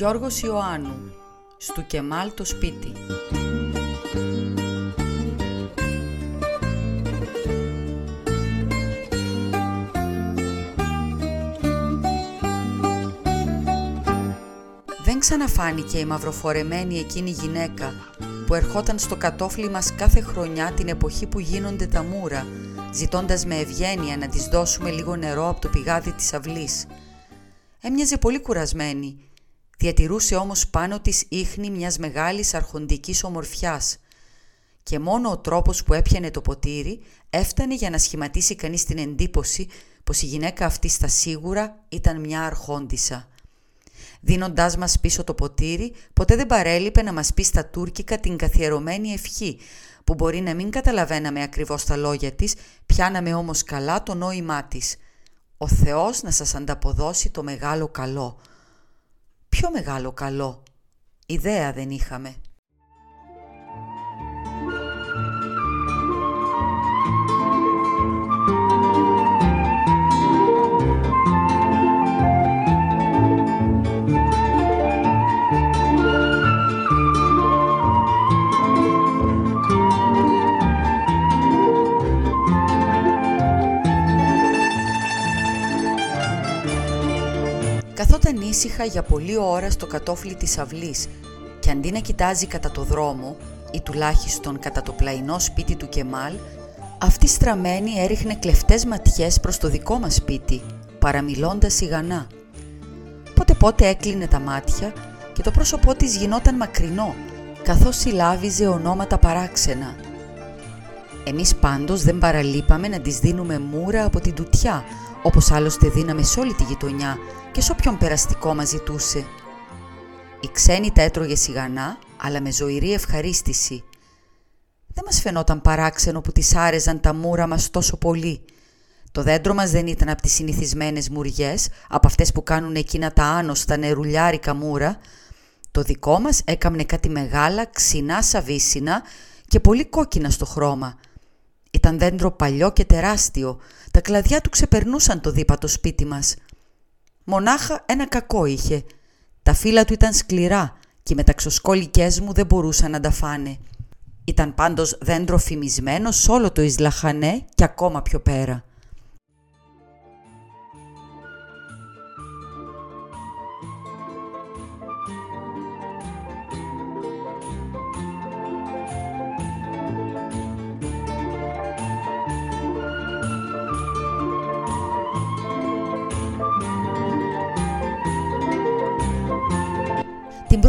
Γιώργος Ιωάννου Στου Κεμάλ το σπίτι Δεν ξαναφάνηκε η μαυροφορεμένη εκείνη γυναίκα που ερχόταν στο κατόφλι μας κάθε χρονιά την εποχή που γίνονται τα μούρα, ζητώντας με ευγένεια να της δώσουμε λίγο νερό από το πηγάδι της αυλής. Έμοιαζε πολύ κουρασμένη, διατηρούσε όμως πάνω της ίχνη μιας μεγάλης αρχοντικής ομορφιάς και μόνο ο τρόπος που έπιανε το ποτήρι έφτανε για να σχηματίσει κανείς την εντύπωση πως η γυναίκα αυτή στα σίγουρα ήταν μια αρχόντισσα. Δίνοντάς μας πίσω το ποτήρι, ποτέ δεν παρέλειπε να μας πει στα τουρκικά την καθιερωμένη ευχή, που μπορεί να μην καταλαβαίναμε ακριβώς τα λόγια της, πιάναμε όμως καλά το νόημά της. «Ο Θεός να σας ανταποδώσει το μεγάλο καλό». Ποιο μεγάλο καλό. Ιδέα δεν είχαμε. Ήσυχα για πολλή ώρα στο κατόφλι της αυλής και αντί να κοιτάζει κατά το δρόμο ή τουλάχιστον κατά το πλαϊνό σπίτι του Κεμάλ, αυτή στραμμένη έριχνε κλεφτές ματιές προς το δικό μας σπίτι, παραμιλώντας σιγανά. Πότε πότε έκλεινε τα μάτια και το πρόσωπό της γινόταν μακρινό, καθώς συλλάβιζε ονόματα παράξενα. Εμείς πάντως δεν παραλείπαμε να της δίνουμε μούρα από την τουτιά, όπως άλλωστε δίναμε σε όλη τη γειτονιά και σε όποιον περαστικό μας ζητούσε. Η ξένη τα έτρωγε σιγανά, αλλά με ζωηρή ευχαρίστηση. Δεν μας φαινόταν παράξενο που τις άρεζαν τα μούρα μας τόσο πολύ. Το δέντρο μας δεν ήταν από τις συνηθισμένες μουριές, από αυτές που κάνουν εκείνα τα άνοστα νερουλιάρικα μούρα. Το δικό μας έκαμνε κάτι μεγάλα, ξινά σαβίσινα και πολύ κόκκινα στο χρώμα. Ήταν δέντρο παλιό και τεράστιο, τα κλαδιά του ξεπερνούσαν το δίπατο σπίτι μας. Μονάχα ένα κακό είχε. Τα φύλλα του ήταν σκληρά και οι μεταξοσκόλικες μου δεν μπορούσαν να τα φάνε. Ήταν πάντως δέντρο φημισμένο σ' όλο το Ισλαχανέ και ακόμα πιο πέρα.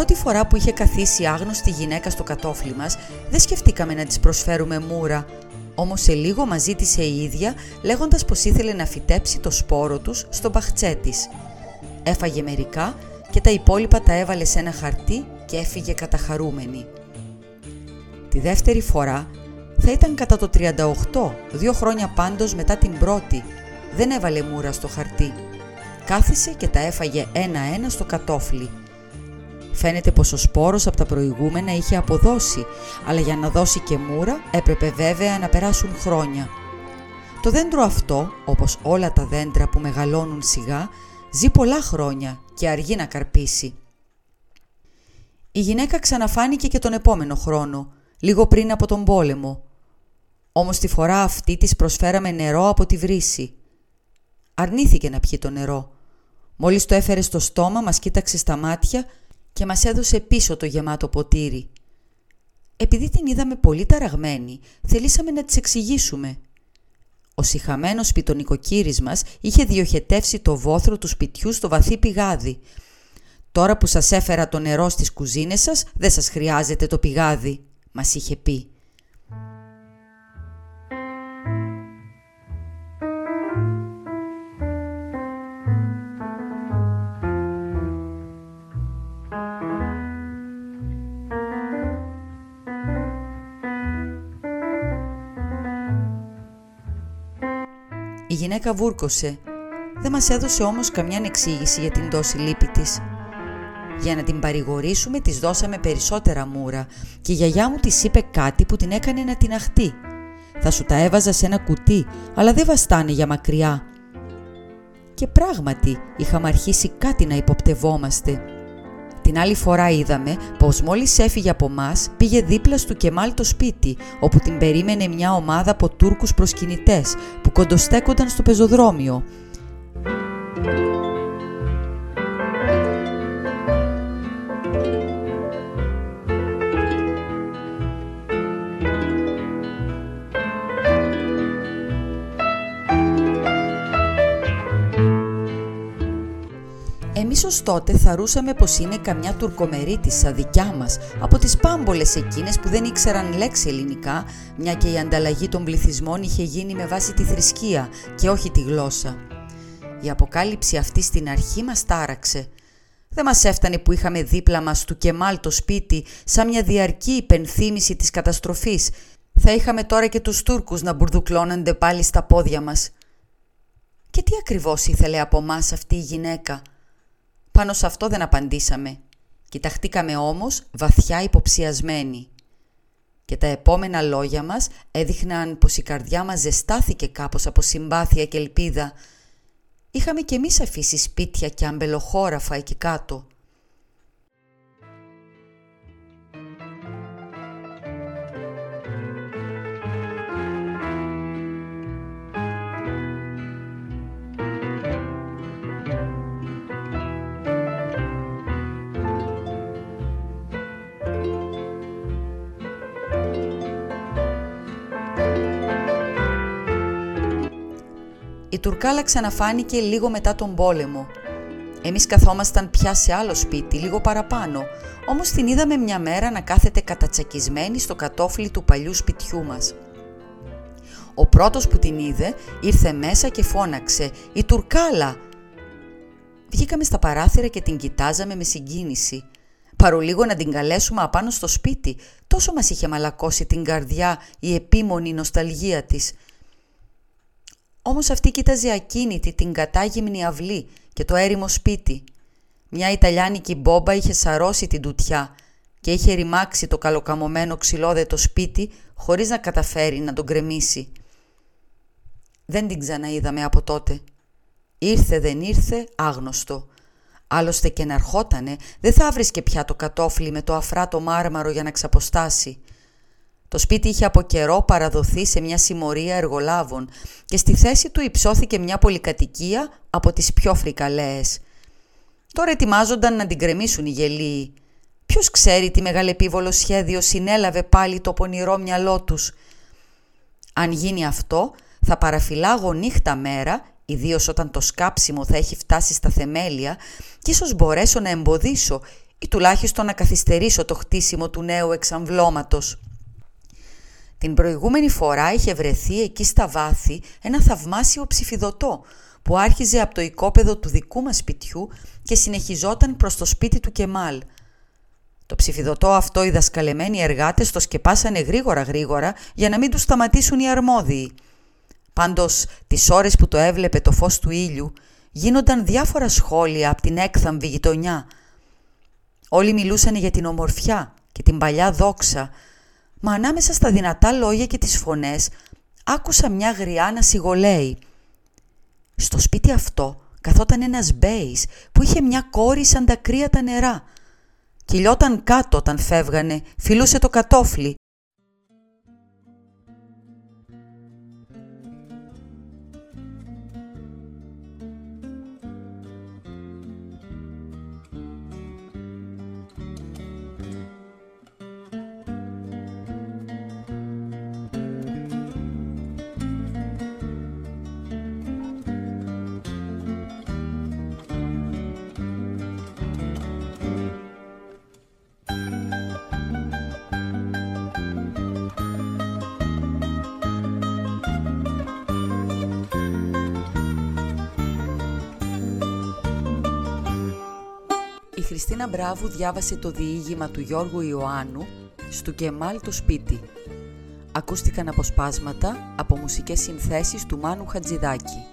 Πρώτη φορά που είχε καθίσει άγνωστη γυναίκα στο κατόφλι μας, δεν σκεφτήκαμε να της προσφέρουμε μούρα. Όμως σε λίγο μας ζήτησε η ίδια, λέγοντας πως ήθελε να φυτέψει το σπόρο τους στο μπαχτσέ της. Έφαγε μερικά και τα υπόλοιπα τα έβαλε σε ένα χαρτί και έφυγε καταχαρούμενη. Τη δεύτερη φορά θα ήταν κατά το 38, δύο χρόνια πάντως μετά την πρώτη. Δεν έβαλε μούρα στο χαρτί. Κάθισε και τα έφαγε ένα-ένα στο κατόφλι. Φαίνεται πως ο σπόρος από τα προηγούμενα είχε αποδώσει, αλλά για να δώσει και μούρα έπρεπε βέβαια να περάσουν χρόνια. Το δέντρο αυτό, όπως όλα τα δέντρα που μεγαλώνουν σιγά, ζει πολλά χρόνια και αργεί να καρπίσει. Η γυναίκα ξαναφάνηκε και τον επόμενο χρόνο, λίγο πριν από τον πόλεμο. Όμως τη φορά αυτή της προσφέραμε νερό από τη βρύση. Αρνήθηκε να πιει το νερό. Μόλις το έφερε στο στόμα μας κοίταξε στα μάτια και μας έδωσε πίσω το γεμάτο ποτήρι. Επειδή την είδαμε πολύ ταραγμένη, θελήσαμε να της εξηγήσουμε. Ο συχαμένος σπιτονικοκύρης μας είχε διοχετεύσει το βόθρο του σπιτιού στο βαθύ πηγάδι. «Τώρα που σας έφερα το νερό στις κουζίνες σας, δεν σας χρειάζεται το πηγάδι», μας είχε πει. Γυναίκα βούρκωσε. Δεν μας έδωσε όμως καμιά εξήγηση για την τόση λύπη της. Για να την παρηγορήσουμε της δώσαμε περισσότερα μούρα και η γιαγιά μου της είπε κάτι που την έκανε να την αχτεί. Θα σου τα έβαζα σε ένα κουτί, αλλά δεν βαστάνε για μακριά. Και πράγματι είχαμε αρχίσει κάτι να υποπτευόμαστε. Την άλλη φορά είδαμε πως μόλις έφυγε από μας πήγε δίπλα στο Κεμάλ το σπίτι όπου την περίμενε μια ομάδα από Τούρκους προσκυνητές που κοντοστέκονταν στο πεζοδρόμιο. Εμείς ως τότε θαρούσαμε πως είναι καμιά τουρκομερίτισσα δικιά μας από τις πάμπολες εκείνες που δεν ήξεραν λέξη ελληνικά μια και η ανταλλαγή των πληθυσμών είχε γίνει με βάση τη θρησκεία και όχι τη γλώσσα. Η αποκάλυψη αυτή στην αρχή μας τάραξε. Δεν μας έφτανε που είχαμε δίπλα μας του Κεμάλ το σπίτι σαν μια διαρκή υπενθύμηση της καταστροφής. Θα είχαμε τώρα και τους Τούρκους να μπουρδουκλώνονται πάλι στα πόδια μας. Και τι ακριβώς ήθελε από μας αυτή η γυναίκα – πάνω σε αυτό δεν απαντήσαμε. Κοιταχτήκαμε όμως βαθιά υποψιασμένοι. Και τα επόμενα λόγια μας έδειχναν πως η καρδιά μας ζεστάθηκε κάπως από συμπάθεια και ελπίδα. Είχαμε κι εμείς αφήσει σπίτια και αμπελοχώραφα εκεί κάτω. Τουρκάλα ξαναφάνηκε λίγο μετά τον πόλεμο. Εμείς καθόμασταν πια σε άλλο σπίτι, λίγο παραπάνω, όμως την είδαμε μια μέρα να κάθεται κατατσακισμένη στο κατόφλι του παλιού σπιτιού μας. Ο πρώτος που την είδε ήρθε μέσα και φώναξε «Η Τουρκάλα!» Βγήκαμε στα παράθυρα και την κοιτάζαμε με συγκίνηση. Παρολίγο να την καλέσουμε απάνω στο σπίτι, τόσο μας είχε μαλακώσει την καρδιά η επίμονη νοσταλγία της – όμως αυτή κοίταζε ακίνητη την κατάγυμνη αυλή και το έρημο σπίτι. Μια Ιταλιάνικη μπόμπα είχε σαρώσει την τουτιά και είχε ρημάξει το καλοκαμωμένο ξυλόδετο σπίτι χωρίς να καταφέρει να τον κρεμίσει. Δεν την ξαναείδαμε από τότε. Ήρθε δεν ήρθε άγνωστο. Άλλωστε και να ερχότανε δεν θα βρίσκε πια το κατόφλι με το αφράτο μάρμαρο για να ξαποστάσει. Το σπίτι είχε από καιρό παραδοθεί σε μια συμμορία εργολάβων και στη θέση του υψώθηκε μια πολυκατοικία από τις πιο φρικαλέες. Τώρα ετοιμάζονταν να την κρεμίσουν οι γελοί. Ποιος ξέρει τι μεγαλεπίβολο σχέδιο συνέλαβε πάλι το πονηρό μυαλό τους. Αν γίνει αυτό, θα παραφυλάγω νύχτα μέρα, ιδίως όταν το σκάψιμο θα έχει φτάσει στα θεμέλια και ίσως μπορέσω να εμποδίσω ή τουλάχιστον να καθυστερήσω το χτίσιμο του νέου εξαμβλώματος. Την προηγούμενη φορά είχε βρεθεί εκεί στα βάθη ένα θαυμάσιο ψηφιδωτό που άρχιζε από το οικόπεδο του δικού μας σπιτιού και συνεχιζόταν προς το σπίτι του Κεμάλ. Το ψηφιδωτό αυτό οι δασκαλεμένοι εργάτες το σκεπάσανε γρήγορα γρήγορα για να μην τους σταματήσουν οι αρμόδιοι. Πάντως, τις ώρες που το έβλεπε το φως του ήλιου, γίνονταν διάφορα σχόλια από την έκθαμβη γειτονιά. Όλοι μιλούσαν για την ομορφιά και την παλιά δόξα μα ανάμεσα στα δυνατά λόγια και τις φωνές άκουσα μια γριά να σιγολέει. Στο σπίτι αυτό καθόταν ένας μπέις που είχε μια κόρη σαν τα κρύα τα νερά. Κυλιόταν κάτω όταν φεύγανε, φιλούσε το κατόφλι Χριστίνα Μπράβου διάβασε το διήγημα του Γιώργου Ιωάννου «Στου Κεμάλ το σπίτι». Ακούστηκαν αποσπάσματα από μουσικές συνθέσεις του Μάνου Χατζηδάκη.